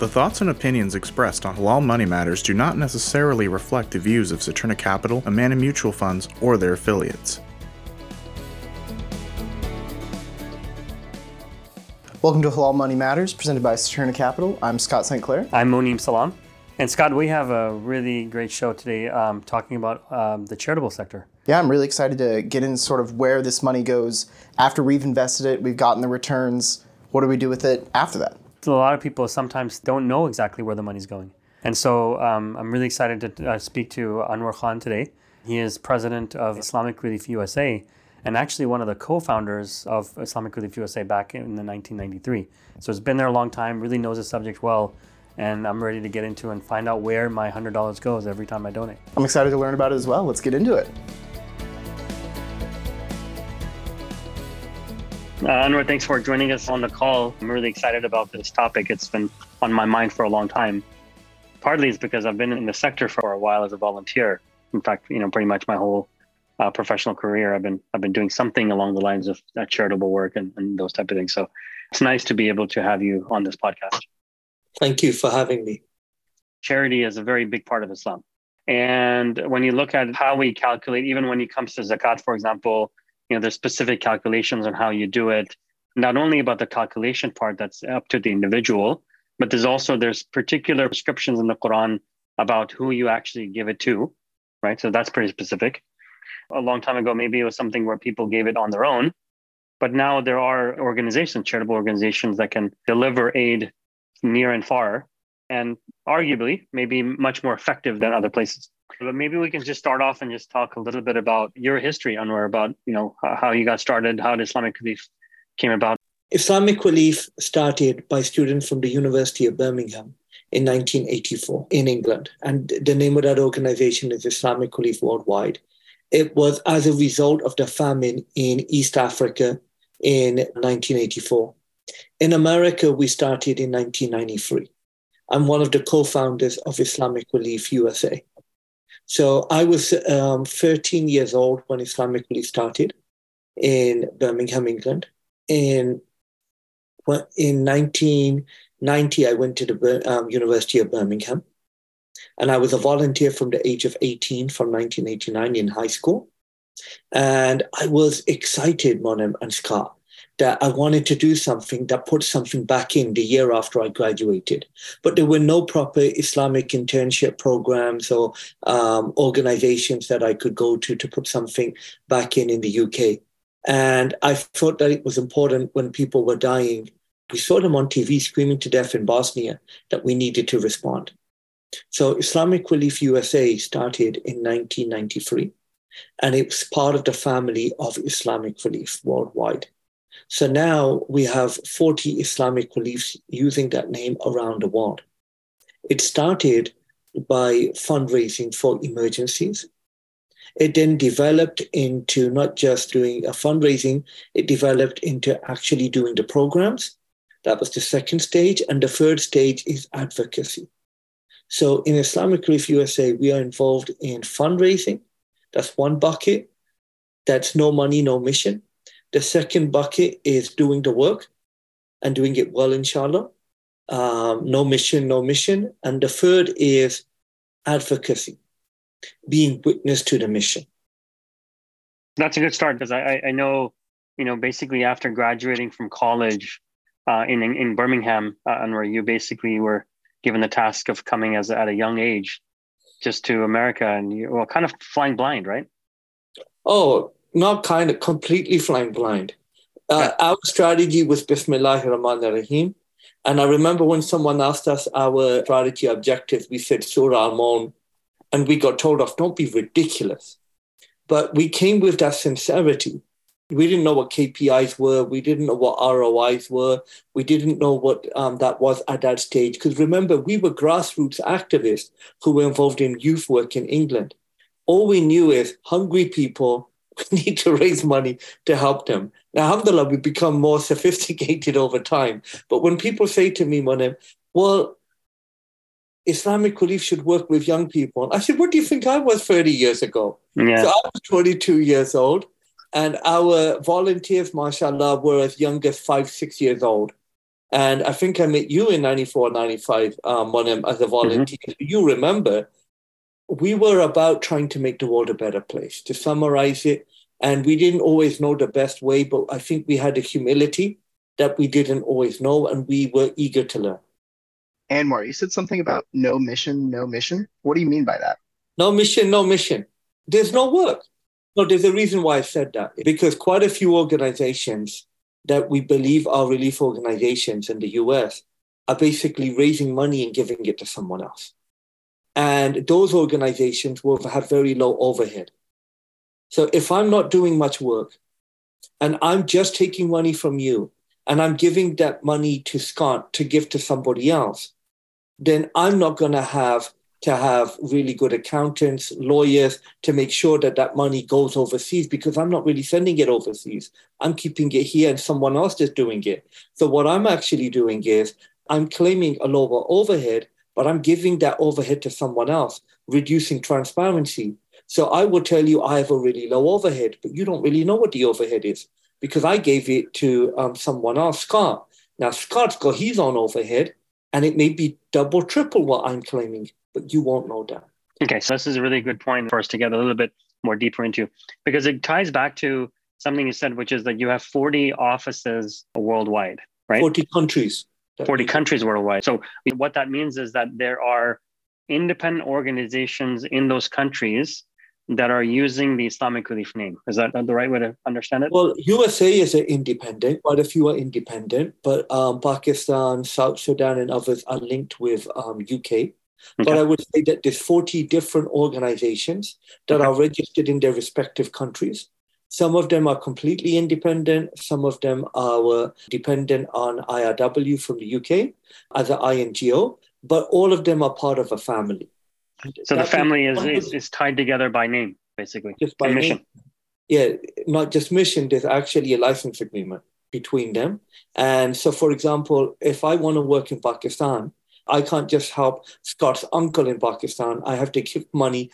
The thoughts and opinions expressed on Halal Money Matters do not necessarily reflect the views of Saturna Capital, Amana Mutual Funds, or their affiliates. Welcome to Halal Money Matters, presented by Saturna Capital. I'm Scott St. Clair. I'm Monem Salam. And Scott, we have a really great show today um, talking about um, the charitable sector. Yeah, I'm really excited to get in sort of where this money goes after we've invested it, we've gotten the returns. What do we do with it after that? A lot of people sometimes don't know exactly where the money's going. And so um, I'm really excited to uh, speak to Anwar Khan today. He is president of Islamic Relief USA and actually one of the co-founders of Islamic Relief USA back in the 1993. So it's been there a long time, really knows the subject well, and I'm ready to get into and find out where my $100 goes every time I donate. I'm excited to learn about it as well. Let's get into it. Uh, Anwar, thanks for joining us on the call. I'm really excited about this topic. It's been on my mind for a long time. Partly it's because I've been in the sector for a while as a volunteer. In fact, you know, pretty much my whole uh, professional career, I've been I've been doing something along the lines of uh, charitable work and, and those type of things. So it's nice to be able to have you on this podcast. Thank you for having me. Charity is a very big part of Islam. And when you look at how we calculate, even when it comes to zakat, for example, you know there's specific calculations on how you do it not only about the calculation part that's up to the individual but there's also there's particular prescriptions in the quran about who you actually give it to right? So that's pretty specific. A long time ago maybe it was something where people gave it on their own but now there are organizations charitable organizations that can deliver aid near and far and arguably maybe much more effective than other places but maybe we can just start off and just talk a little bit about your history, Anwar, about you know how you got started, how Islamic Relief came about. Islamic Relief started by students from the University of Birmingham in 1984 in England, and the name of that organization is Islamic Relief Worldwide. It was as a result of the famine in East Africa in 1984. In America, we started in 1993. I'm one of the co founders of Islamic Relief USA. So I was um, 13 years old when Islamic Relief started in Birmingham, England. In, in 1990, I went to the um, University of Birmingham. And I was a volunteer from the age of 18 from 1989 in high school. And I was excited, Monem and Scott, that I wanted to do something that put something back in the year after I graduated. But there were no proper Islamic internship programs or um, organizations that I could go to to put something back in in the UK. And I thought that it was important when people were dying. We saw them on TV screaming to death in Bosnia that we needed to respond. So Islamic Relief USA started in 1993, and it was part of the family of Islamic Relief worldwide. So now we have 40 Islamic reliefs using that name around the world. It started by fundraising for emergencies. It then developed into not just doing a fundraising, it developed into actually doing the programs. That was the second stage. And the third stage is advocacy. So in Islamic Relief USA, we are involved in fundraising. That's one bucket. That's no money, no mission. The second bucket is doing the work and doing it well, inshallah. Um, no mission, no mission. And the third is advocacy, being witness to the mission. That's a good start because I, I know, you know, basically after graduating from college uh, in, in Birmingham, uh, and where you basically were given the task of coming as at a young age just to America and you were kind of flying blind, right? Oh, not kind of completely flying blind. Uh, our strategy was Bismillah Rahman Rahim. And I remember when someone asked us our strategy objectives, we said Surah Al and we got told off, don't be ridiculous. But we came with that sincerity. We didn't know what KPIs were. We didn't know what ROIs were. We didn't know what um, that was at that stage. Because remember, we were grassroots activists who were involved in youth work in England. All we knew is hungry people need to raise money to help them. Now, alhamdulillah, we've become more sophisticated over time. But when people say to me, Monem, well, Islamic Relief should work with young people. I said, what do you think I was 30 years ago? Yeah. So I was 22 years old, and our volunteers, mashallah, were as young as five, six years old. And I think I met you in 94, 95 um, as a volunteer. Mm-hmm. You remember, we were about trying to make the world a better place. To summarize it, and we didn't always know the best way, but I think we had a humility that we didn't always know, and we were eager to learn. Anwar, you said something about no mission, no mission. What do you mean by that? No mission, no mission. There's no work. No, there's a reason why I said that. Because quite a few organizations that we believe are relief organizations in the US are basically raising money and giving it to someone else. And those organizations will have very low overhead. So if I'm not doing much work and I'm just taking money from you and I'm giving that money to Scott to give to somebody else, then I'm not going to have to have really good accountants, lawyers to make sure that that money goes overseas because I'm not really sending it overseas. I'm keeping it here and someone else is doing it. So what I'm actually doing is I'm claiming a lower overhead, but I'm giving that overhead to someone else, reducing transparency. So I will tell you I have a really low overhead, but you don't really know what the overhead is because I gave it to um, someone else, Scott. Now, Scott's got his own overhead, and it may be double, triple what I'm claiming, but you won't know that. Okay, so this is a really good point for us to get a little bit more deeper into because it ties back to something you said, which is that you have 40 offices worldwide, right? 40 countries. 40 countries worldwide. So, what that means is that there are independent organizations in those countries that are using the Islamic Relief name. Is that the right way to understand it? Well, USA is an independent, quite a few are independent, but um, Pakistan, South Sudan, and others are linked with um, UK. Okay. But I would say that there's 40 different organizations that okay. are registered in their respective countries. Some of them are completely independent. Some of them are dependent on IRW from the UK as an INGO, but all of them are part of a family. So the family is, is, is tied together by name, basically. Just by mission. Name. Yeah, not just mission, there's actually a license agreement between them. And so, for example, if I want to work in Pakistan, I can't just help Scott's uncle in Pakistan. I have to give money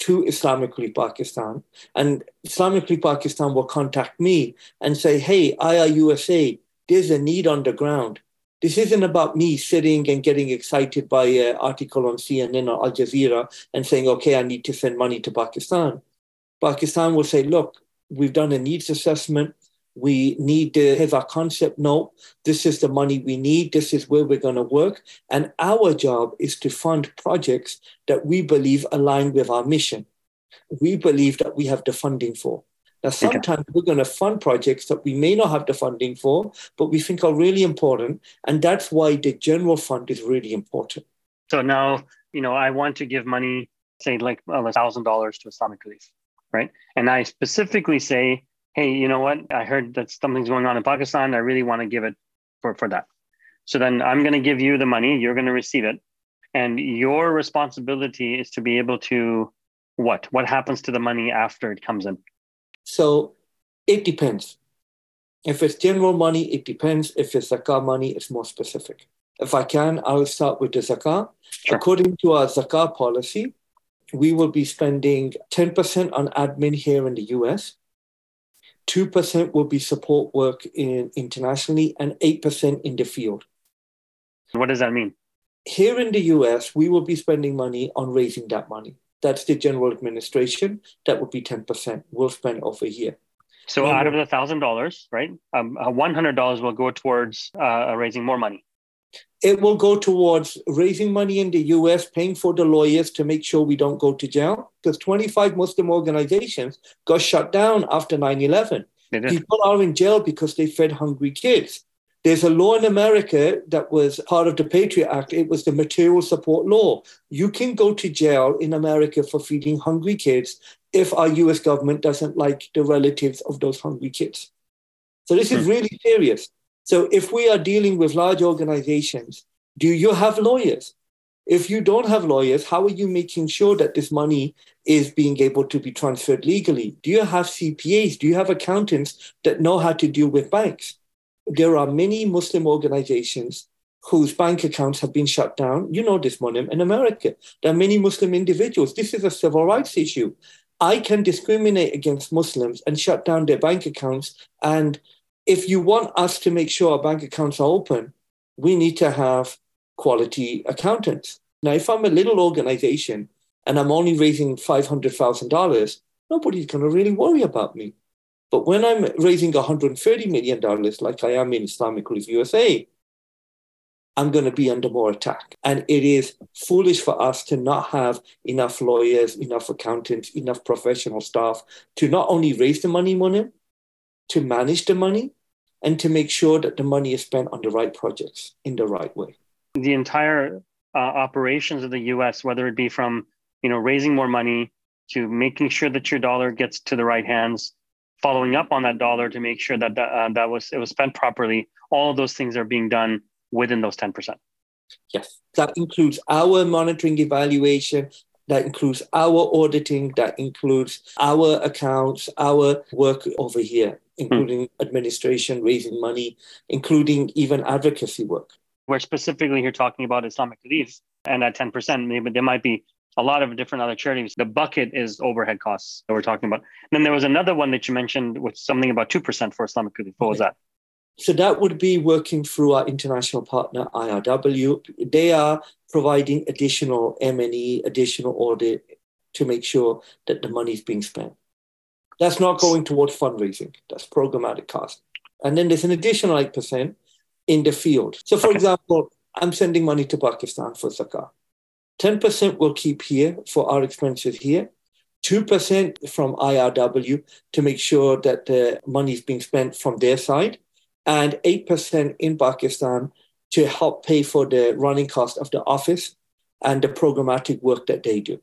to Islamic Relief Pakistan. And Islamic Relief Pakistan will contact me and say, hey, IRUSA, there's a need on the ground. This isn't about me sitting and getting excited by an article on CNN or Al Jazeera and saying, okay, I need to send money to Pakistan. Pakistan will say, look, we've done a needs assessment. We need to have our concept note. This is the money we need. This is where we're going to work. And our job is to fund projects that we believe align with our mission. We believe that we have the funding for. Now, sometimes okay. we're going to fund projects that we may not have the funding for, but we think are really important. And that's why the general fund is really important. So now, you know, I want to give money, say like a thousand dollars to Islamic Relief, right? And I specifically say, hey, you know what? I heard that something's going on in Pakistan. I really want to give it for, for that. So then I'm going to give you the money. You're going to receive it. And your responsibility is to be able to what? What happens to the money after it comes in? So it depends. If it's general money, it depends. If it's zakah money, it's more specific. If I can, I will start with the zakah. Sure. According to our zakah policy, we will be spending 10% on admin here in the US, 2% will be support work in internationally, and 8% in the field. What does that mean? Here in the US, we will be spending money on raising that money. That's the general administration. That would be 10% we'll spend over here. So out of the thousand dollars, right? Um, uh, one hundred dollars will go towards uh, raising more money. It will go towards raising money in the U.S., paying for the lawyers to make sure we don't go to jail. Because 25 Muslim organizations got shut down after 9/11. People are in jail because they fed hungry kids. There's a law in America that was part of the Patriot Act. It was the material support law. You can go to jail in America for feeding hungry kids if our US government doesn't like the relatives of those hungry kids. So this is hmm. really serious. So if we are dealing with large organizations, do you have lawyers? If you don't have lawyers, how are you making sure that this money is being able to be transferred legally? Do you have CPAs? Do you have accountants that know how to deal with banks? there are many Muslim organizations whose bank accounts have been shut down. You know this, Monem, in America. There are many Muslim individuals. This is a civil rights issue. I can discriminate against Muslims and shut down their bank accounts. And if you want us to make sure our bank accounts are open, we need to have quality accountants. Now, if I'm a little organization and I'm only raising $500,000, nobody's going to really worry about me. But when I'm raising $130 million, like I am in Islamic Relief USA, I'm going to be under more attack. And it is foolish for us to not have enough lawyers, enough accountants, enough professional staff to not only raise the money, money, to manage the money, and to make sure that the money is spent on the right projects in the right way. The entire uh, operations of the U.S., whether it be from you know raising more money to making sure that your dollar gets to the right hands, following up on that dollar to make sure that that, uh, that was it was spent properly. All of those things are being done within those ten percent. Yes, that includes our monitoring evaluation. That includes our auditing. That includes our accounts, our work over here, including hmm. administration, raising money, including even advocacy work. We're specifically here talking about Islamic Relief, and at 10%, maybe there might be a lot of different other charities. The bucket is overhead costs that we're talking about. And then there was another one that you mentioned with something about 2% for Islamic Relief. What was that? So that would be working through our international partner, IRW. They are providing additional M&E, additional audit to make sure that the money is being spent. That's not going towards fundraising. That's programmatic cost. And then there's an additional 8% in the field. So for example, I'm sending money to Pakistan for zakah. 10% will keep here for our expenses here. 2% from IRW to make sure that the money is being spent from their side, and 8% in Pakistan to help pay for the running cost of the office and the programmatic work that they do.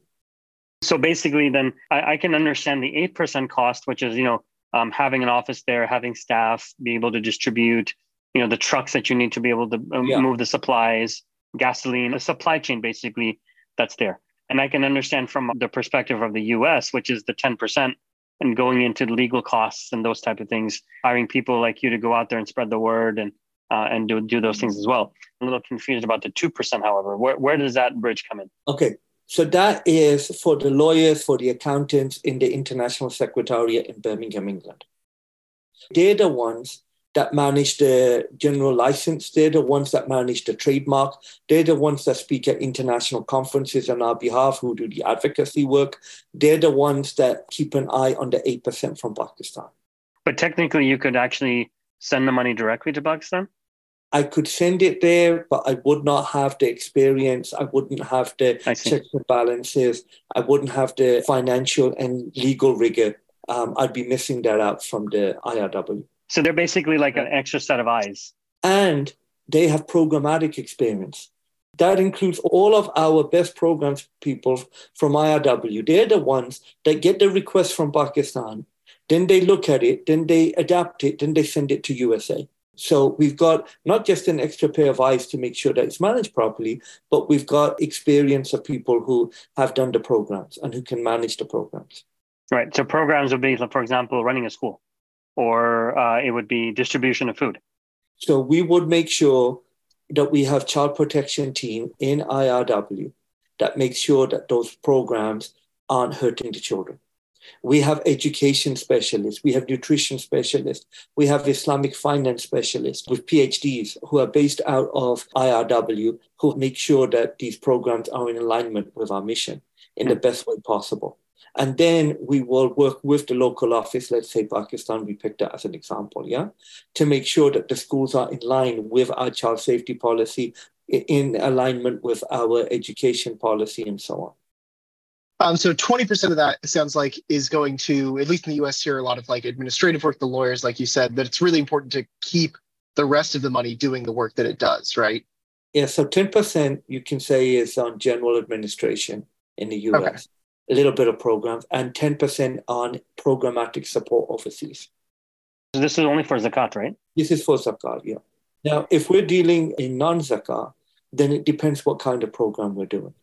So basically, then I, I can understand the 8% cost, which is, you know, um, having an office there, having staff, be able to distribute, you know, the trucks that you need to be able to um, yeah. move the supplies, gasoline, a supply chain basically that's there. And I can understand from the perspective of the US, which is the 10% and going into legal costs and those type of things, hiring people like you to go out there and spread the word and uh, and do, do those things as well. I'm a little confused about the 2%, however. Where, where does that bridge come in? Okay. So that is for the lawyers, for the accountants in the International Secretariat in Birmingham, England. They're the ones that manage the general license. They're the ones that manage the trademark. They're the ones that speak at international conferences on our behalf, who do the advocacy work. They're the ones that keep an eye on the 8% from Pakistan. But technically, you could actually send the money directly to Pakistan? I could send it there, but I would not have the experience. I wouldn't have the checks and balances. I wouldn't have the financial and legal rigor. Um, I'd be missing that out from the IRW. So they're basically like an extra set of eyes. And they have programmatic experience. That includes all of our best programs people from IRW. They're the ones that get the request from Pakistan. Then they look at it, then they adapt it, then they send it to USA. So we've got not just an extra pair of eyes to make sure that it's managed properly, but we've got experience of people who have done the programs and who can manage the programs. Right. So programs would be, for example, running a school or uh, it would be distribution of food. So we would make sure that we have child protection team in IRW that makes sure that those programs aren't hurting the children. We have education specialists, we have nutrition specialists, we have Islamic finance specialists with PhDs who are based out of IRW who make sure that these programs are in alignment with our mission in the best way possible. And then we will work with the local office, let's say Pakistan, we picked that as an example, yeah, to make sure that the schools are in line with our child safety policy, in alignment with our education policy, and so on. Um, so 20% of that sounds like is going to, at least in the US here, a lot of like administrative work, the lawyers, like you said, but it's really important to keep the rest of the money doing the work that it does, right? Yeah, so 10% you can say is on general administration in the US. Okay a little bit of programs, and 10% on programmatic support overseas. This is only for zakat, right? This is for zakat, yeah. Now, if we're dealing in non zakat, then it depends what kind of program we're doing.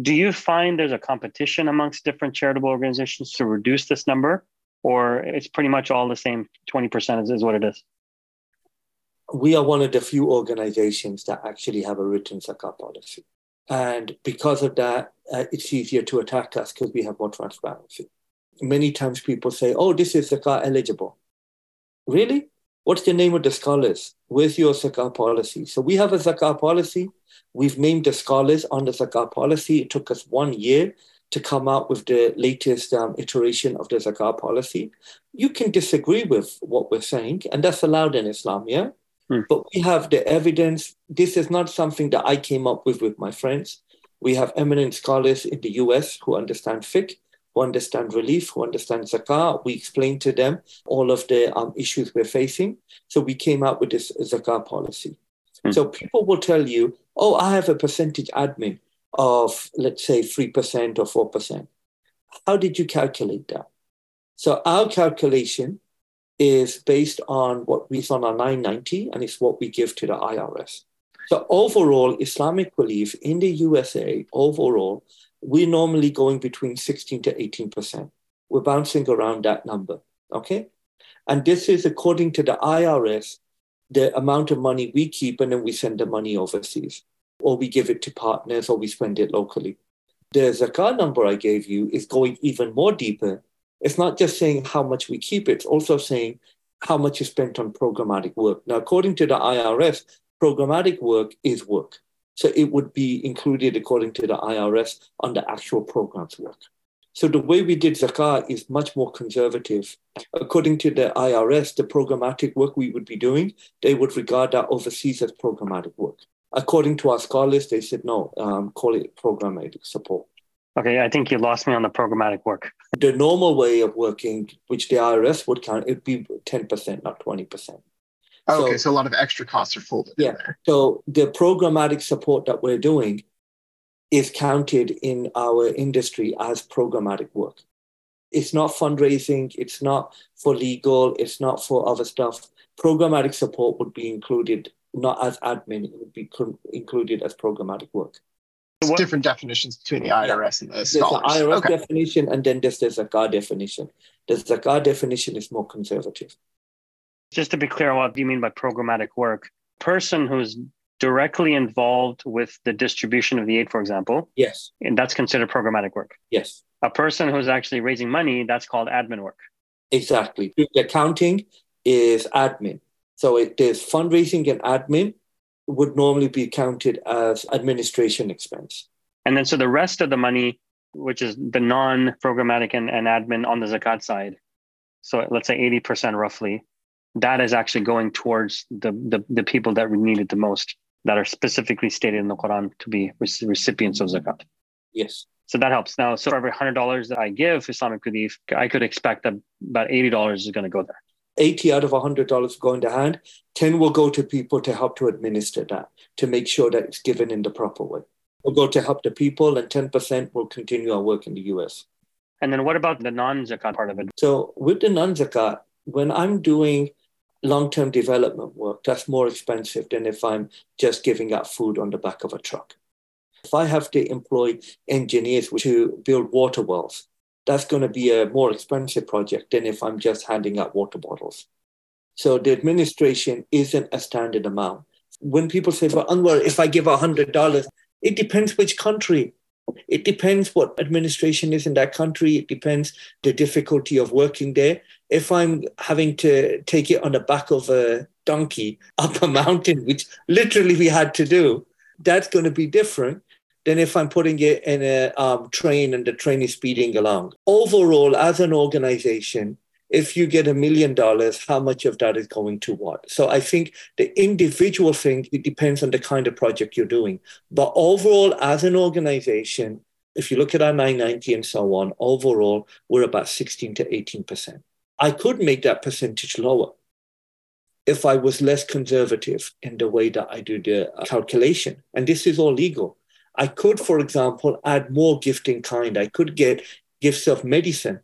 Do you find there's a competition amongst different charitable organizations to reduce this number, or it's pretty much all the same? 20% is, is what it is. We are one of the few organizations that actually have a written zakat policy. And because of that, uh, it's easier to attack us because we have more transparency. Many times people say, oh, this is zakat eligible. Really? What's the name of the scholars? Where's your zakah policy? So we have a zakah policy. We've named the scholars on the zakah policy. It took us one year to come out with the latest um, iteration of the zakah policy. You can disagree with what we're saying, and that's allowed in Islam, yeah? Hmm. But we have the evidence. This is not something that I came up with with my friends. We have eminent scholars in the US who understand fiqh, who understand relief, who understand zakah. We explained to them all of the um, issues we're facing. So we came out with this zakah policy. Hmm. So people will tell you, oh, I have a percentage admin of, let's say, 3% or 4%. How did you calculate that? So our calculation is based on what we saw on our 990 and it's what we give to the IRS. So overall, Islamic Relief in the USA, overall, we're normally going between 16 to 18%. We're bouncing around that number, okay? And this is according to the IRS, the amount of money we keep and then we send the money overseas, or we give it to partners, or we spend it locally. The zakah number I gave you is going even more deeper. It's not just saying how much we keep, it's also saying how much is spent on programmatic work. Now, according to the IRS, programmatic work is work. So it would be included according to the IRS on the actual programs work. So the way we did zakah is much more conservative. According to the IRS, the programmatic work we would be doing, they would regard that overseas as programmatic work. According to our scholars, they said no, um, call it programmatic support. Okay, I think you lost me on the programmatic work. The normal way of working, which the IRS would count, it'd be 10%, not 20%. Oh, okay, so a lot of extra costs are folded yeah, So the programmatic support that we're doing is counted in our industry as programmatic work. It's not fundraising, it's not for legal, it's not for other stuff. Programmatic support would be included not as admin, it would be included as programmatic work. What? Different definitions between the IRS yeah. and the scholars. There's the IRS okay. definition, and then there's the Zakah definition. The Zakah definition is more conservative. Just to be clear, what do you mean by programmatic work? Person who's directly involved with the distribution of the aid, for example. Yes. And that's considered programmatic work. Yes. A person who's actually raising money, that's called admin work. Exactly. The accounting is admin. So it, there's fundraising and admin would normally be counted as administration expense. And then so the rest of the money, which is the non-programmatic and, and admin on the zakat side, so let's say 80% roughly, that is actually going towards the, the, the people that we need it the most, that are specifically stated in the Quran to be recipients of zakat. Yes. So that helps. Now, so for every hundred dollars that I give Islamic Relief, I could expect that about eighty dollars is going to go there. 80 out of $100 go into hand, 10 will go to people to help to administer that, to make sure that it's given in the proper way. We'll go to help the people, and 10% will continue our work in the US. And then what about the non zakat part of it? So, with the non zakat, when I'm doing long term development work, that's more expensive than if I'm just giving out food on the back of a truck. If I have to employ engineers to build water wells, that's going to be a more expensive project than if I'm just handing out water bottles. So the administration isn't a standard amount. When people say, well, Anwar, if I give $100, it depends which country. It depends what administration is in that country. It depends the difficulty of working there. If I'm having to take it on the back of a donkey up a mountain, which literally we had to do, that's going to be different than if I'm putting it in a um, train and the train is speeding along. Overall, as an organization, if you get a million dollars, how much of that is going to what? So I think the individual thing, it depends on the kind of project you're doing. But overall, as an organization, if you look at our 990 and so on, overall, we're about 16 to 18%. I could make that percentage lower if I was less conservative in the way that I do the uh, calculation. And this is all legal. I could, for example, add more gift in kind. I could get gifts of medicine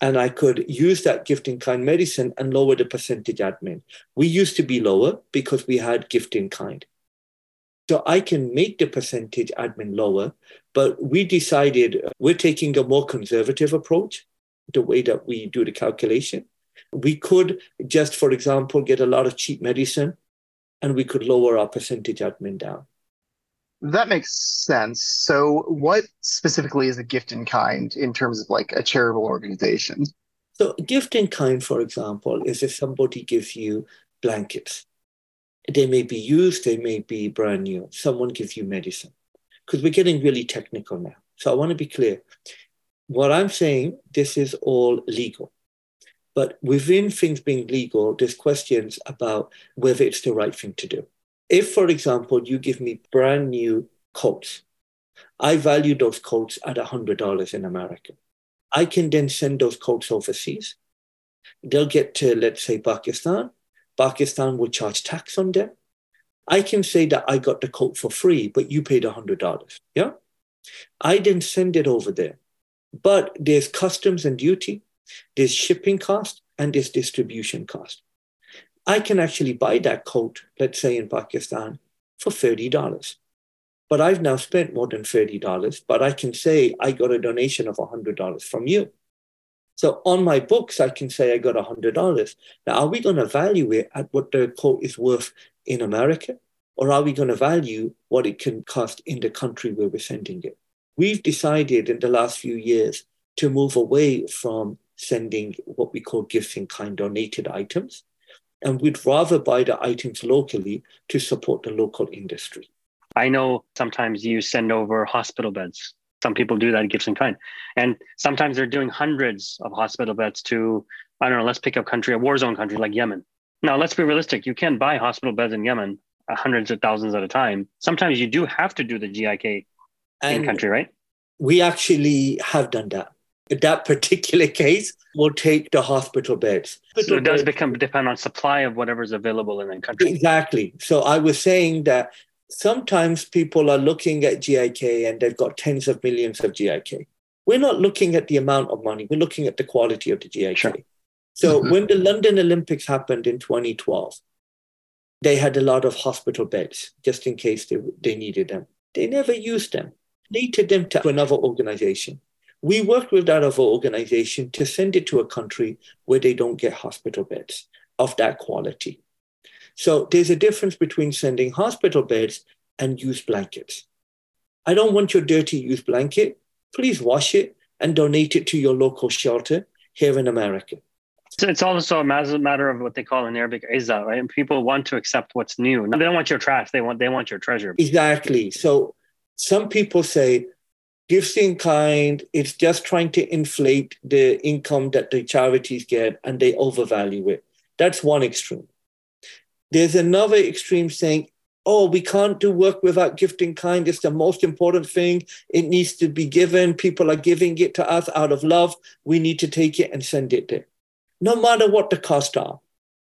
and I could use that gift in kind medicine and lower the percentage admin. We used to be lower because we had gift in kind. So I can make the percentage admin lower, but we decided uh, we're taking a more conservative approach, the way that we do the calculation. We could just, for example, get a lot of cheap medicine and we could lower our percentage admin down. That makes sense. So, what specifically is a gift in kind in terms of like a charitable organization? So, gift in kind, for example, is if somebody gives you blankets. They may be used, they may be brand new. Someone gives you medicine. Because we're getting really technical now. So I want to be clear. What I'm saying, this is all legal. But within things being legal, there's questions about whether it's the right thing to do. If, for example, you give me brand new coats, I value those coats at $100 in America. I can then send those coats overseas. They'll get to, let's say, Pakistan. Pakistan will charge tax on them. I can say that I got the coat for free, but you paid $100. Yeah? I then send it over there. But there's customs and duty, there's shipping cost, and there's distribution cost. I can actually buy that coat, let's say in Pakistan, for $30. But I've now spent more than $30, but I can say I got a donation of $100 from you. So on my books, I can say I got $100. Now, are we going to value it at what the coat is worth in America? Or are we going to value what it can cost in the country where we're sending it? We've decided in the last few years to move away from sending what we call gifts in kind donated items. And we'd rather buy the items locally to support the local industry. I know sometimes you send over hospital beds. Some people do that gifts in kind. And sometimes they're doing hundreds of hospital beds to, I don't know, let's pick a country, a war zone country like Yemen. Now, let's be realistic. You can't buy hospital beds in Yemen uh, hundreds of thousands at a time. Sometimes you do have to do the GIK in country, right? We actually have done that. In that particular case, we'll take the hospital beds. So it does become depend on supply of whatever's available in the country. Exactly. So I was saying that sometimes people are looking at GIK and they've got tens of millions of GIK. We're not looking at the amount of money, we're looking at the quality of the GIK. Sure. So mm-hmm. when the London Olympics happened in 2012, they had a lot of hospital beds just in case they, they needed them. They never used them, needed them to another organization. We worked with that other organization to send it to a country where they don't get hospital beds of that quality. So there's a difference between sending hospital beds and used blankets. I don't want your dirty used blanket. Please wash it and donate it to your local shelter here in America. So it's also a matter of what they call in Arabic izza, right? And people want to accept what's new. They don't want your trash. They want they want your treasure. Exactly. So some people say gifts in kind, it's just trying to inflate the income that the charities get and they overvalue it. That's one extreme. There's another extreme saying, oh, we can't do work without gifting kind. It's the most important thing. It needs to be given. People are giving it to us out of love. We need to take it and send it there. No matter what the costs are.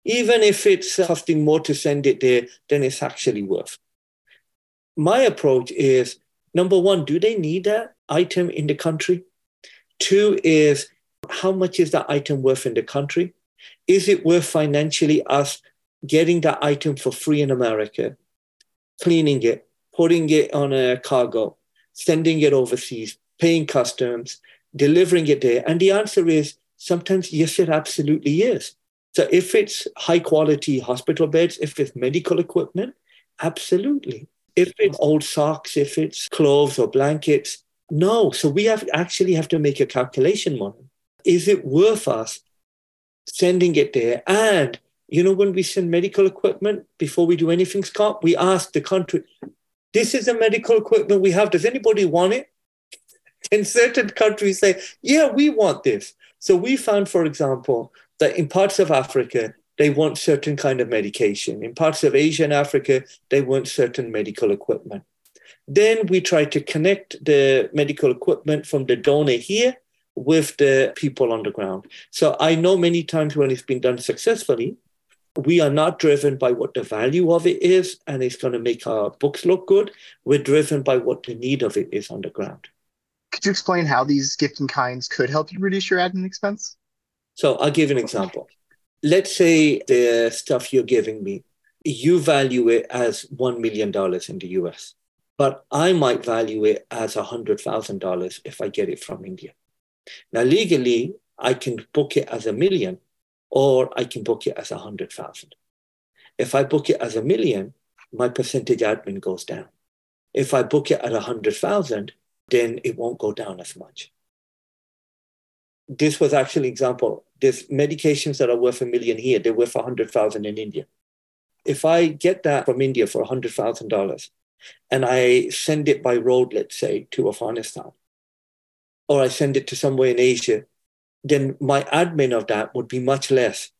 Even if it's costing more to send it there than it's actually worth. My approach is number one, do they need that item in the country? Two is how much is that item worth in the country? Is it worth financially us getting that item for free in America, cleaning it, putting it on a cargo, sending it overseas, paying customs, delivering it there? And the answer is sometimes, yes, it absolutely is. So if it's high quality hospital beds, if it's medical equipment, absolutely. If it's old socks, if it's clothes or blankets, no. So we have actually have to make a calculation model. Is it worth us sending it there and you know, when we send medical equipment before we do anything, Scott, we ask the country, this is the medical equipment we have. Does anybody want it? And certain countries say, yeah, we want this. So we found, for example, that in parts of Africa, they want certain kind of medication. In parts of Asia and Africa, they want certain medical equipment. Then we try to connect the medical equipment from the donor here with the people on the ground. So I know many times when it's been done successfully, we are not driven by what the value of it is and it's going to make our books look good. We're driven by what the need of it is on the ground. Could you explain how these gifting kinds could help you reduce your admin expense? So I'll give an example. Let's say the stuff you're giving me, you value it as $1 million in the US, but I might value it as $100,000 if I get it from India. Now, legally, I can book it as a million, or I can book it as a hundred thousand. If I book it as a million, my percentage admin goes down. If I book it at a hundred thousand, then it won't go down as much. This was actually example. There's medications that are worth a million here, they're worth a hundred thousand in India. If I get that from India for $100,000 and I send it by road, let's say, to Afghanistan, or I send it to somewhere in Asia, then my admin of that would be much less.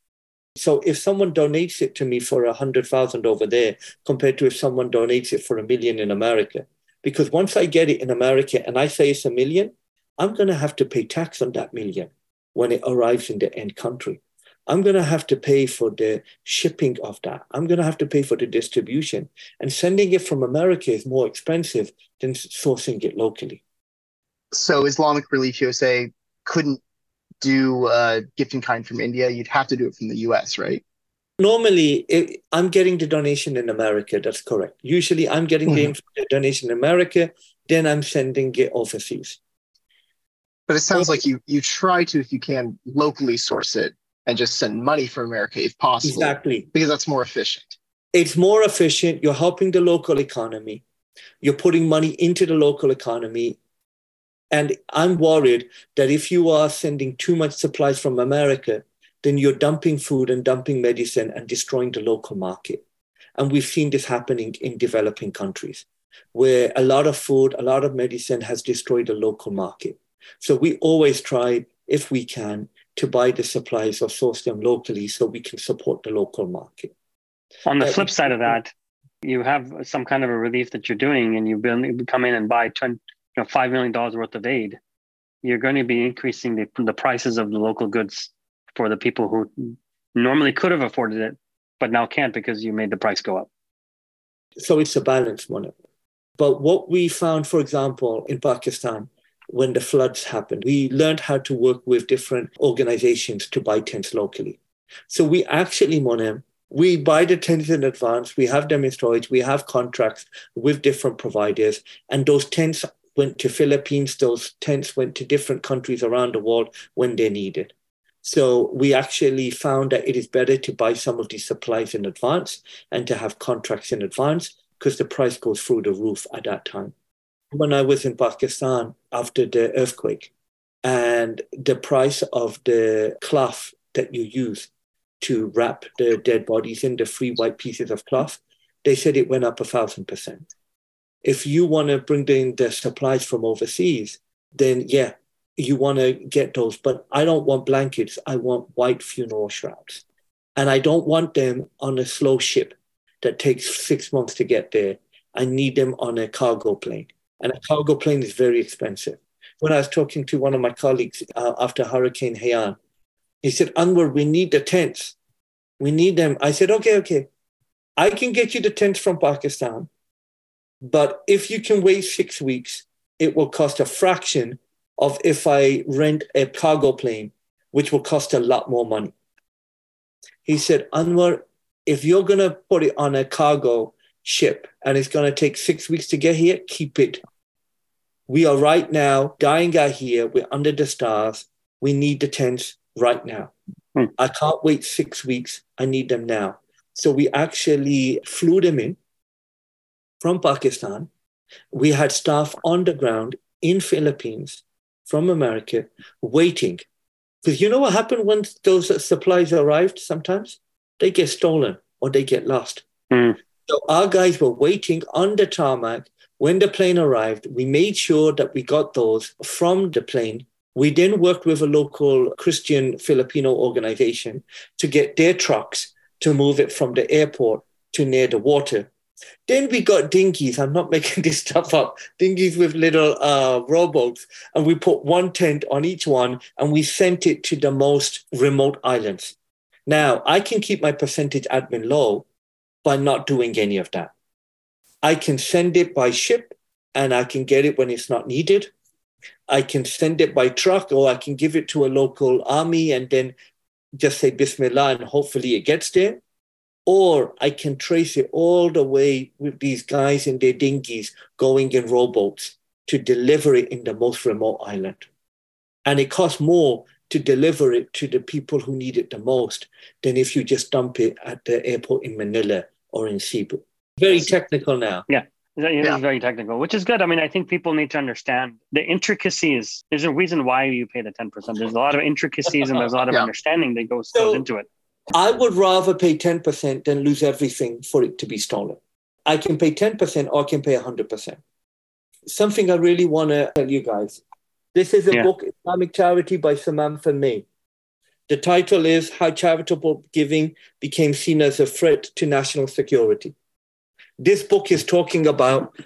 So if someone donates it to me for a hundred thousand over there, compared to if someone donates it for a million in America, because once I get it in America and I say it's a million, I'm going to have to pay tax on that million when it arrives in the end country. I'm going to have to pay for the shipping of that. I'm going to have to pay for the distribution. And sending it from America is more expensive than sourcing it locally. So Islamic Relief USA couldn't do a gift in kind from India. You'd have to do it from the US, right? Normally, it, I'm getting the donation in America. That's correct. Usually, I'm getting mm-hmm. the donation in America, then I'm sending it overseas. But it sounds like you you try to, if you can, locally source it and just send money from America if possible. Exactly. Because that's more efficient. It's more efficient. You're helping the local economy. You're putting money into the local economy. And I'm worried that if you are sending too much supplies from America, then you're dumping food and dumping medicine and destroying the local market. And we've seen this happening in developing countries where a lot of food, a lot of medicine has destroyed the local market. So we always try, if we can, to buy the supplies or source them locally so we can support the local market. On the flip side of that, you have some kind of a relief that you're doing and you've been you come in and buy 20, you know, $5 million worth of aid. You're going to be increasing the, the prices of the local goods for the people who normally could have afforded it, but now can't because you made the price go up. So it's a balance, one. But what we found, for example, in Pakistan, when the floods happened. We learned how to work with different organizations to buy tents locally. So we actually, Monem, we buy the tents in advance, we have them in storage, we have contracts with different providers, and those tents went to Philippines, those tents went to different countries around the world when they're needed. So we actually found that it is better to buy some of these supplies in advance and to have contracts in advance because the price goes through the roof at that time when I was in Pakistan after the earthquake, and the price of the cloth that you use to wrap the dead bodies in, the free white pieces of cloth, they said it went up a thousand percent. If you want to bring in the supplies from overseas, then yeah, you want to get those. But I don't want blankets. I want white funeral shrouds. And I don't want them on a slow ship that takes six months to get there. I need them on a cargo plane. And a cargo plane is very expensive. When I was talking to one of my colleagues uh, after Hurricane Haiyan, he said, Anwar, we need the tents. We need them. I said, okay, okay. I can get you the tents from Pakistan. But if you can wait six weeks, it will cost a fraction of if I rent a cargo plane, which will cost a lot more money. He said, Anwar, if you're going to put it on a cargo ship and it's going to take six weeks to get here, keep it. We are right now dying out here. We're under the stars. We need the tents right now. Hmm. I can't wait six weeks. I need them now. So we actually flew them in from Pakistan. We had staff on the ground in Philippines from America waiting. Because you know what happened when those supplies arrived sometimes? They get stolen or they get lost. Mm. So our guys were waiting on the tarmac. When the plane arrived, we made sure that we got those from the plane. We then worked with a local Christian Filipino organization to get their trucks to move it from the airport to near the water. Then we got dinghies. I'm not making this stuff up. Dinghies with little uh, rowboats, and we put one tent on each one, and we sent it to the most remote islands. Now I can keep my percentage admin low by not doing any of that. I can send it by ship and I can get it when it's not needed. I can send it by truck or I can give it to a local army and then just say Bismillah and hopefully it gets there. Or I can trace it all the way with these guys in their dinghies going in rowboats to deliver it in the most remote island. And it costs more to deliver it to the people who need it the most than if you just dump it at the airport in Manila or in Cebu. Very technical now. Yeah. It yeah. very technical, which is good. I mean, I think people need to understand the intricacies. There's a reason why you pay the 10%. There's a lot of intricacies and there's a lot of yeah. understanding that goes, so, goes into it. I would rather pay 10% than lose everything for it to be stolen. I can pay 10% or I can pay 100%. Something I really want to tell you guys. This is a yeah. book, Islamic Charity by Samantha May. The title is How Charitable Giving Became Seen as a Threat to National Security. This book is talking about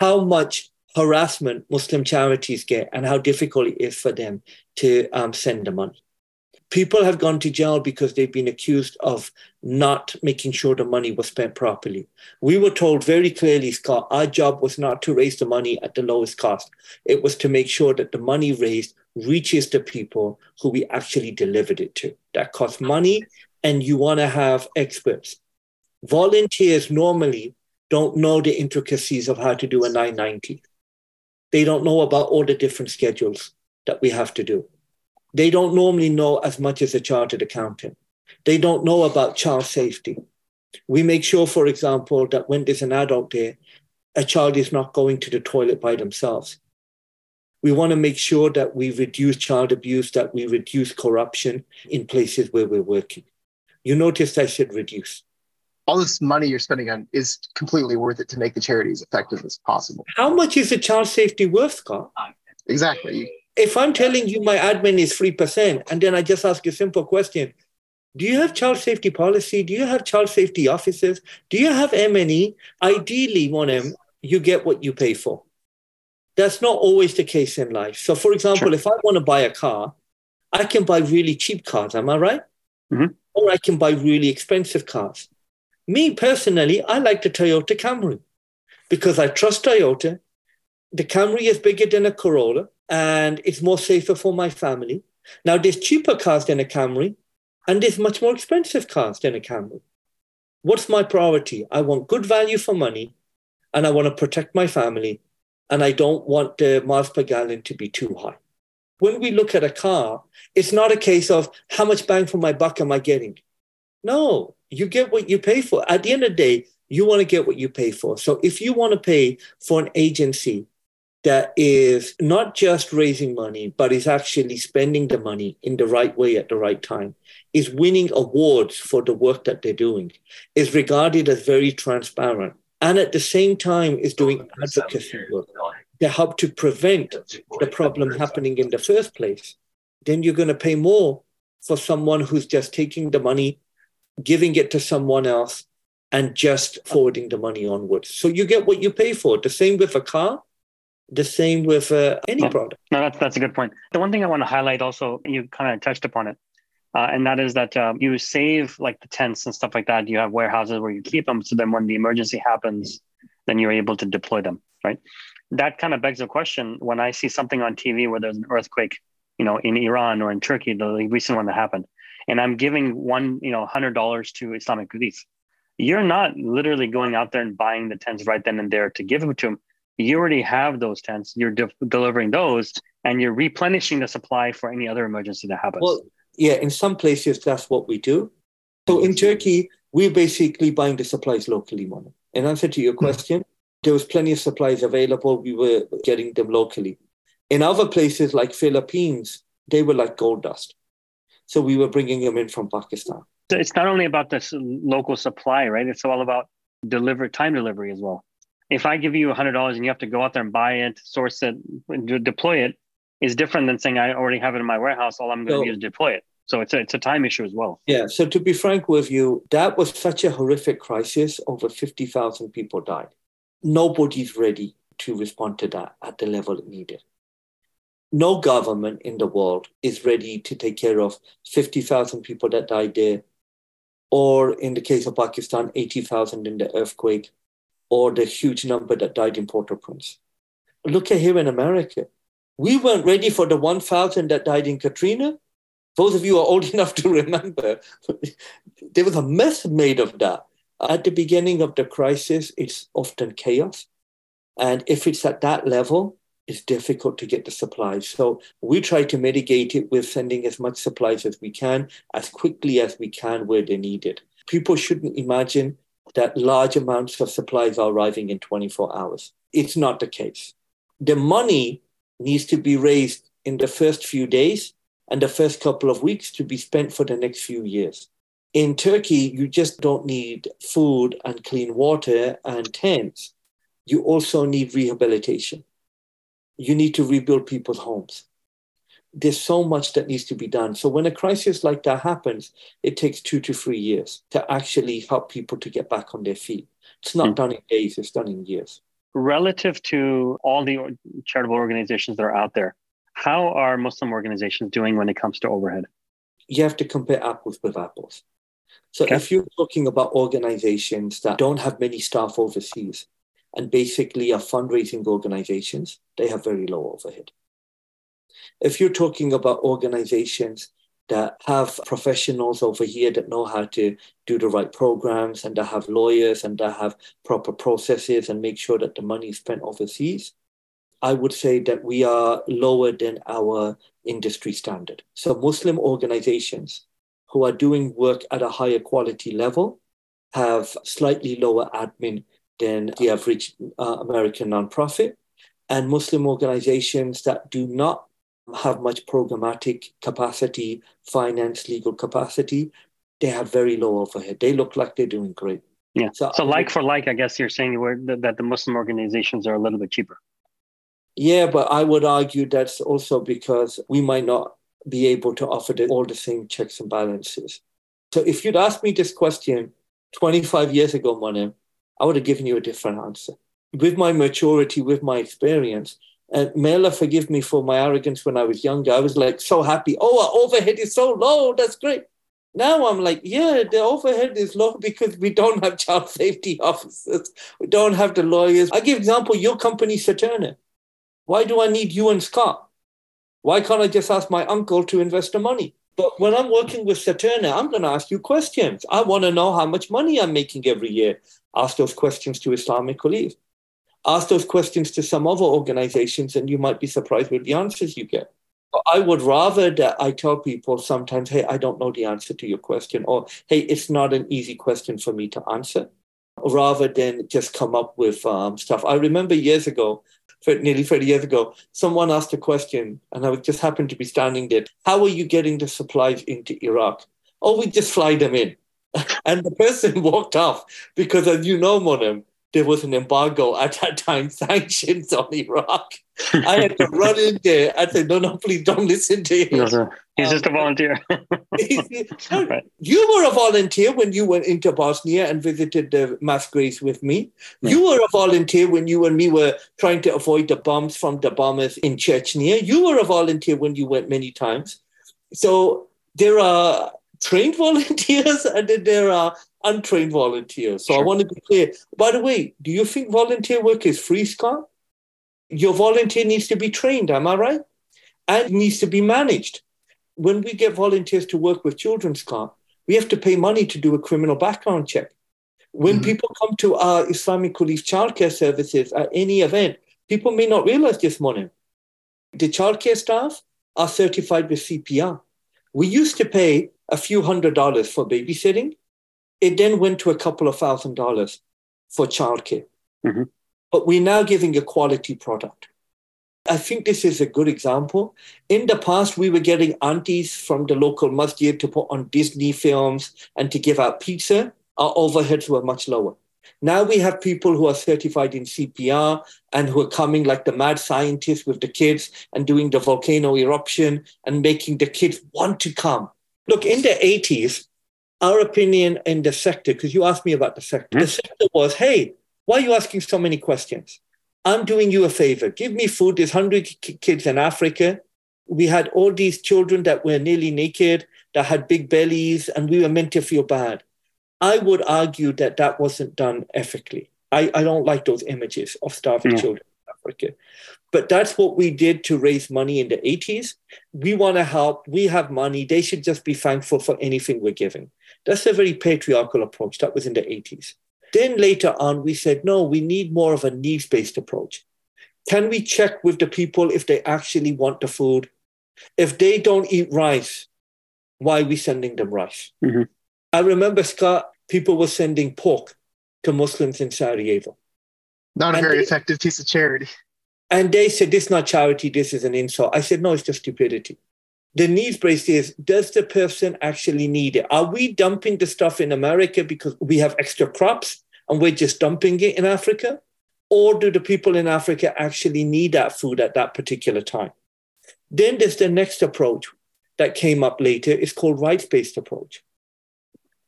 how much harassment Muslim charities get and how difficult it is for them to um, send the money. People have gone to jail because they've been accused of not making sure the money was spent properly. We were told very clearly, Scott, our job was not to raise the money at the lowest cost. It was to make sure that the money raised reaches the people who we actually delivered it to. That costs money, and you want to have experts. Volunteers normally don't know the intricacies of how to do a 990. They don't know about all the different schedules that we have to do. They don't normally know as much as a chartered accountant. They don't know about child safety. We make sure, for example, that when there's an adult there, a child is not going to the toilet by themselves. We want to make sure that we reduce child abuse, that we reduce corruption in places where we're working. You noticed I said reduce. All this money you're spending on is completely worth it to make the charity as effective as possible. How much is the child safety worth, Scott? Exactly. If I'm telling you my admin is 3%, and then I just ask a simple question, do you have child safety policy? Do you have child safety officers? Do you have M&E? Ideally, one M, you get what you pay for. That's not always the case in life. So, for example, sure. if I want to buy a car, I can buy really cheap cars. Am I right? Mm-hmm. Or I can buy really expensive cars. Me personally, I like the Toyota Camry because I trust Toyota. The Camry is bigger than a Corolla and it's more safer for my family. Now, there's cheaper cars than a Camry, and there's much more expensive cars than a Camry. What's my priority? I want good value for money, and I want to protect my family, and I don't want the miles per gallon to be too high. When we look at a car, it's not a case of how much bang for my buck am I getting? No, you get what you pay for. At the end of the day, you want to get what you pay for. So if you want to pay for an agency that is not just raising money, but is actually spending the money in the right way at the right time, is winning awards for the work that they're doing, is regarded as very transparent, and at the same time is doing advocacy work to help to prevent the problem happening in the first place, then you're going to pay more for someone who's just taking the money, giving it to someone else, and just forwarding the money onwards. So you get what you pay for. The same with a car the same with uh, any product. No, that's, that's a good point. The one thing I want to highlight also, you kind of touched upon it, uh, and that is that uh, you save like the tents and stuff like that. You have warehouses where you keep them. So then when the emergency happens, then you're able to deploy them, right? That kind of begs the question when I see something on TV where there's an earthquake, you know, in Iran or in Turkey, the recent one that happened, and I'm giving one, you know, $100 to Islamic Relief. You're not literally going out there and buying the tents right then and there to give them to them you already have those tents. You're de- delivering those, and you're replenishing the supply for any other emergency that happens. Well, yeah, in some places that's what we do. So in Turkey, we're basically buying the supplies locally, Mona. In answer to your hmm. question, there was plenty of supplies available. We were getting them locally. In other places like Philippines, they were like gold dust. So we were bringing them in from Pakistan. So it's not only about this local supply, right? It's all about deliver time delivery as well if I give you $100 and you have to go out there and buy it, source it, and deploy it, is different than saying I already have it in my warehouse. All I'm going so, to do is deploy it. So it's a, it's a time issue as well. Yeah. So to be frank with you, that was such a horrific crisis. Over 50,000 people died. Nobody's ready to respond to that at the level it needed. No government in the world is ready to take care of 50,000 people that died there, or in the case of Pakistan, 80,000 in the earthquake, or the huge number that died in Port-au-Prince. Look at here in America. We weren't ready for the 1,000 that died in Katrina. Those of you are old enough to remember, there was a mess made of that. At the beginning of the crisis, it's often chaos. And if it's at that level, it's difficult to get the supplies. So we try to mitigate it with sending as much supplies as we can, as quickly as we can where they're needed. People shouldn't imagine that large amounts of supplies are arriving in 24 hours. It's not the case. The money needs to be raised in the first few days and the first couple of weeks to be spent for the next few years. In Turkey, you just don't need food and clean water and tents. You also need rehabilitation. You need to rebuild people's homes. There's so much that needs to be done. So when a crisis like that happens, it takes two to three years to actually help people to get back on their feet. It's not mm. done in days, it's done in years. Relative to all the charitable organizations that are out there, how are Muslim organizations doing when it comes to overhead? You have to compare apples with apples. So okay. if you're talking about organizations that don't have many staff overseas and basically are fundraising organizations, they have very low overhead. If you're talking about organizations that have professionals over here that know how to do the right programs and that have lawyers and that have proper processes and make sure that the money is spent overseas, I would say that we are lower than our industry standard. So Muslim organizations who are doing work at a higher quality level have slightly lower admin than the average uh, American nonprofit. And Muslim organizations that do not have much programmatic capacity, finance, legal capacity, they have very low overhead. They look like they're doing great. Yeah. So, so like for like, I guess you're saying that the Muslim organizations are a little bit cheaper. Yeah, but I would argue that's also because we might not be able to offer the, all the same checks and balances. So if you'd asked me this question 25 years ago, Monem, I would have given you a different answer. With my maturity, with my experience, and Mela, forgive me for my arrogance when I was younger. I was like so happy. Oh, our overhead is so low. That's great. Now I'm like, yeah, the overhead is low because we don't have child safety officers. We don't have the lawyers. I give example, your company, Saturna. Why do I need you and Scott? Why can't I just ask my uncle to invest the money? But when I'm working with Saturna, I'm going to ask you questions. I want to know how much money I'm making every year. Ask those questions to Islamic Relief. Ask those questions to some other organizations, and you might be surprised with the answers you get. I would rather that I tell people sometimes, hey, I don't know the answer to your question, or hey, it's not an easy question for me to answer, rather than just come up with um, stuff. I remember years ago, nearly 30 years ago, someone asked a question, and I just happened to be standing there. How are you getting the supplies into Iraq? Oh, we just fly them in. and the person walked off because, as you know, Monem, there was an embargo at that time, sanctions on Iraq. I had to run in there and say, no, no, please don't listen to him. No, he's um, just a um, volunteer. right. You were a volunteer when you went into Bosnia and visited the mass graves with me. Right. You were a volunteer when you and me were trying to avoid the bombs from the bombers in Chechnya. You were a volunteer when you went many times. So there are trained volunteers and then there are untrained volunteers. So sure. I want to be clear. By the way, do you think volunteer work is free, Scott? Your volunteer needs to be trained, am I right? And needs to be managed. When we get volunteers to work with children, Scott, we have to pay money to do a criminal background check. When mm-hmm. people come to our Islamic Relief childcare services at any event, people may not realize this morning. The childcare staff are certified with CPR. We used to pay a few hundred dollars for babysitting. It then went to a couple of thousand dollars for childcare. Mm-hmm. But we're now giving a quality product. I think this is a good example. In the past, we were getting aunties from the local masjid to put on Disney films and to give out pizza. Our overheads were much lower. Now we have people who are certified in CPR and who are coming like the mad scientists with the kids and doing the volcano eruption and making the kids want to come. Look, in the 80s, our opinion in the sector, because you asked me about the sector, mm-hmm. the sector was hey, why are you asking so many questions? I'm doing you a favor. Give me food. There's 100 kids in Africa. We had all these children that were nearly naked, that had big bellies, and we were meant to feel bad. I would argue that that wasn't done ethically. I, I don't like those images of starving yeah. children Africa. But that's what we did to raise money in the 80s. We want to help. We have money. They should just be thankful for anything we're giving. That's a very patriarchal approach. That was in the 80s. Then later on, we said, no, we need more of a needs based approach. Can we check with the people if they actually want the food? If they don't eat rice, why are we sending them rice? Mm-hmm. I remember, Scott, people were sending pork to Muslims in Sarajevo. Not a and very they, effective piece of charity. And they said, this is not charity, this is an insult. I said, no, it's just stupidity. The needs based is does the person actually need it? Are we dumping the stuff in America because we have extra crops and we're just dumping it in Africa? Or do the people in Africa actually need that food at that particular time? Then there's the next approach that came up later. It's called rights-based approach,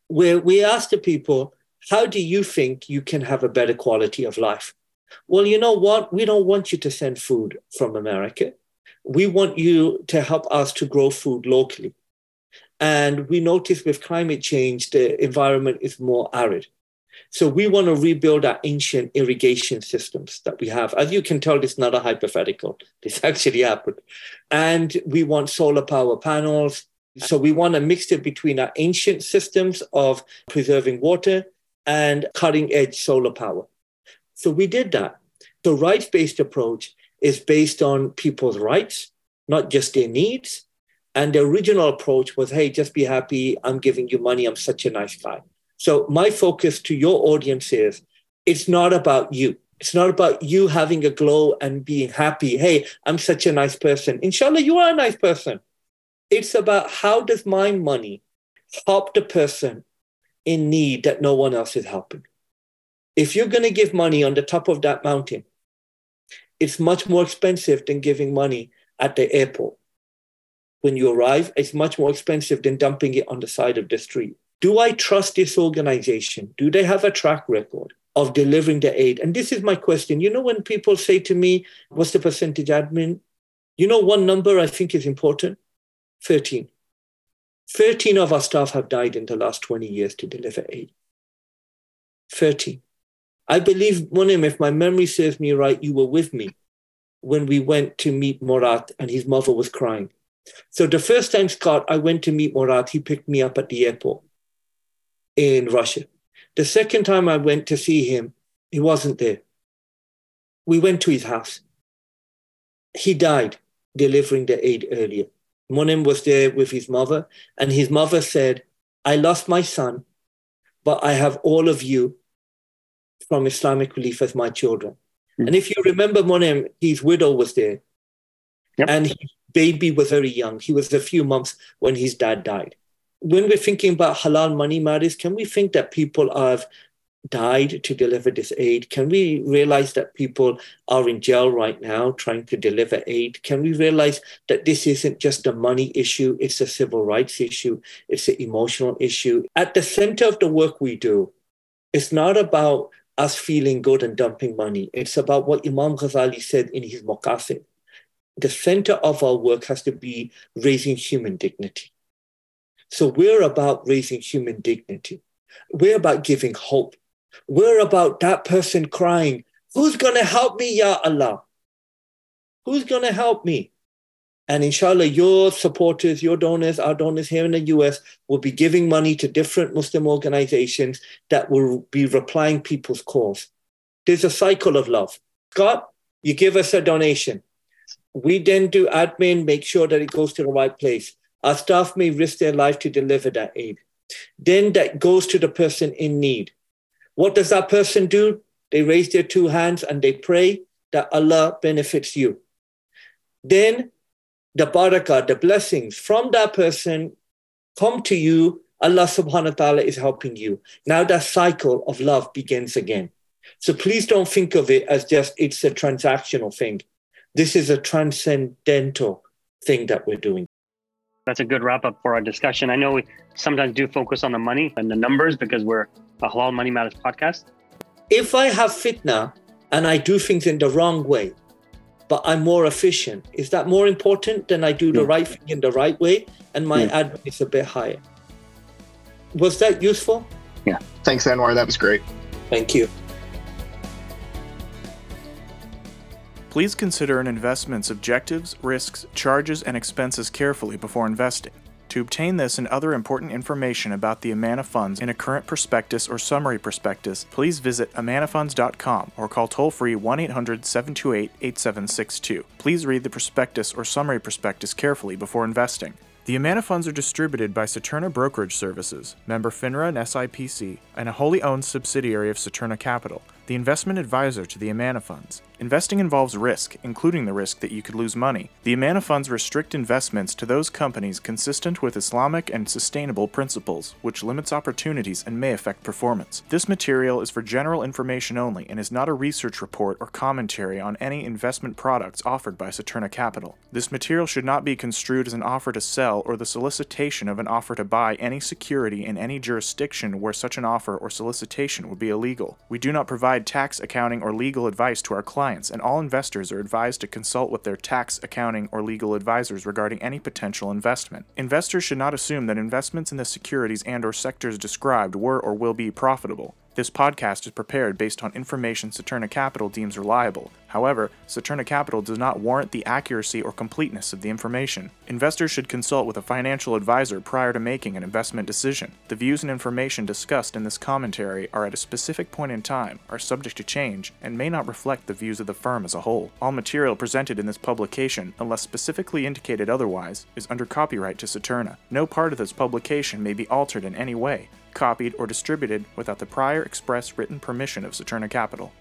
where we ask the people, how do you think you can have a better quality of life? Well, you know what? We don't want you to send food from America. We want you to help us to grow food locally. And we notice with climate change, the environment is more arid. So we want to rebuild our ancient irrigation systems that we have. As you can tell, is not a hypothetical. This actually happened. And we want solar power panels. So we want a mixture between our ancient systems of preserving water and cutting edge solar power. So we did that. The rights based approach is based on people's rights, not just their needs. And the original approach was hey, just be happy. I'm giving you money. I'm such a nice guy. So my focus to your audience is it's not about you. It's not about you having a glow and being happy. Hey, I'm such a nice person. Inshallah, you are a nice person. It's about how does my money help the person in need that no one else is helping. If you're going to give money on the top of that mountain, it's much more expensive than giving money at the airport. When you arrive, it's much more expensive than dumping it on the side of the street. Do I trust this organization? Do they have a track record of delivering the aid? And this is my question. You know, when people say to me, What's the percentage admin? You know, one number I think is important 13. 13 of our staff have died in the last 20 years to deliver aid. 13. I believe, Monem, if my memory serves me right, you were with me when we went to meet Morat and his mother was crying. So the first time, Scott, I went to meet Morat, he picked me up at the airport in Russia. The second time I went to see him, he wasn't there. We went to his house. He died delivering the aid earlier. Monem was there with his mother, and his mother said, I lost my son, but I have all of you from Islamic Relief as my children. Mm-hmm. And if you remember Monem, his widow was there. Yep. And his baby was very young. He was a few months when his dad died when we're thinking about halal money matters, can we think that people have died to deliver this aid? Can we realize that people are in jail right now trying to deliver aid? Can we realize that this isn't just a money issue, it's a civil rights issue, it's an emotional issue? At the center of the work we do, it's not about us feeling good and dumping money. It's about what Imam Ghazali said in his Maqasid. The center of our work has to be raising human dignity. So we're about raising human dignity. We're about giving hope. We're about that person crying, Who's going to help me, Ya Allah? Who's going to help me? And inshallah, your supporters, your donors, our donors here in the US will be giving money to different Muslim organizations that will be replying people's calls. There's a cycle of love. Scott, you give us a donation. We then do admin, make sure that it goes to the right place. Our staff may risk their life to deliver that aid. Then that goes to the person in need. What does that person do? They raise their two hands and they pray that Allah benefits you. Then the barakah, the blessings from that person come to you. Allah subhanahu wa ta'ala is helping you. Now that cycle of love begins again. So please don't think of it as just it's a transactional thing. This is a transcendental thing that we're doing that's a good wrap up for our discussion. I know we sometimes do focus on the money and the numbers because we're a Halal Money Matters podcast. If I have fitna and I do things in the wrong way, but I'm more efficient, is that more important than I do the yeah. right thing in the right way and my yeah. admin is a bit higher? Was that useful? Yeah. Thanks, Anwar. That was great. Thank you. Please consider an investment's objectives, risks, charges, and expenses carefully before investing. To obtain this and other important information about the Amana funds in a current prospectus or summary prospectus, please visit amanafunds.com or call toll free 1 800 728 8762. Please read the prospectus or summary prospectus carefully before investing. The Amana funds are distributed by Saturna Brokerage Services, member FINRA and SIPC, and a wholly owned subsidiary of Saturna Capital, the investment advisor to the Amana funds. Investing involves risk, including the risk that you could lose money. The Amana funds restrict investments to those companies consistent with Islamic and sustainable principles, which limits opportunities and may affect performance. This material is for general information only and is not a research report or commentary on any investment products offered by Saturna Capital. This material should not be construed as an offer to sell or the solicitation of an offer to buy any security in any jurisdiction where such an offer or solicitation would be illegal. We do not provide tax, accounting, or legal advice to our clients clients, and all investors are advised to consult with their tax, accounting, or legal advisors regarding any potential investment. Investors should not assume that investments in the securities and or sectors described were or will be profitable. This podcast is prepared based on information Saturna Capital deems reliable. However, Saturna Capital does not warrant the accuracy or completeness of the information. Investors should consult with a financial advisor prior to making an investment decision. The views and information discussed in this commentary are at a specific point in time, are subject to change, and may not reflect the views of the firm as a whole. All material presented in this publication, unless specifically indicated otherwise, is under copyright to Saturna. No part of this publication may be altered in any way copied, or distributed without the prior express written permission of Saturna Capital.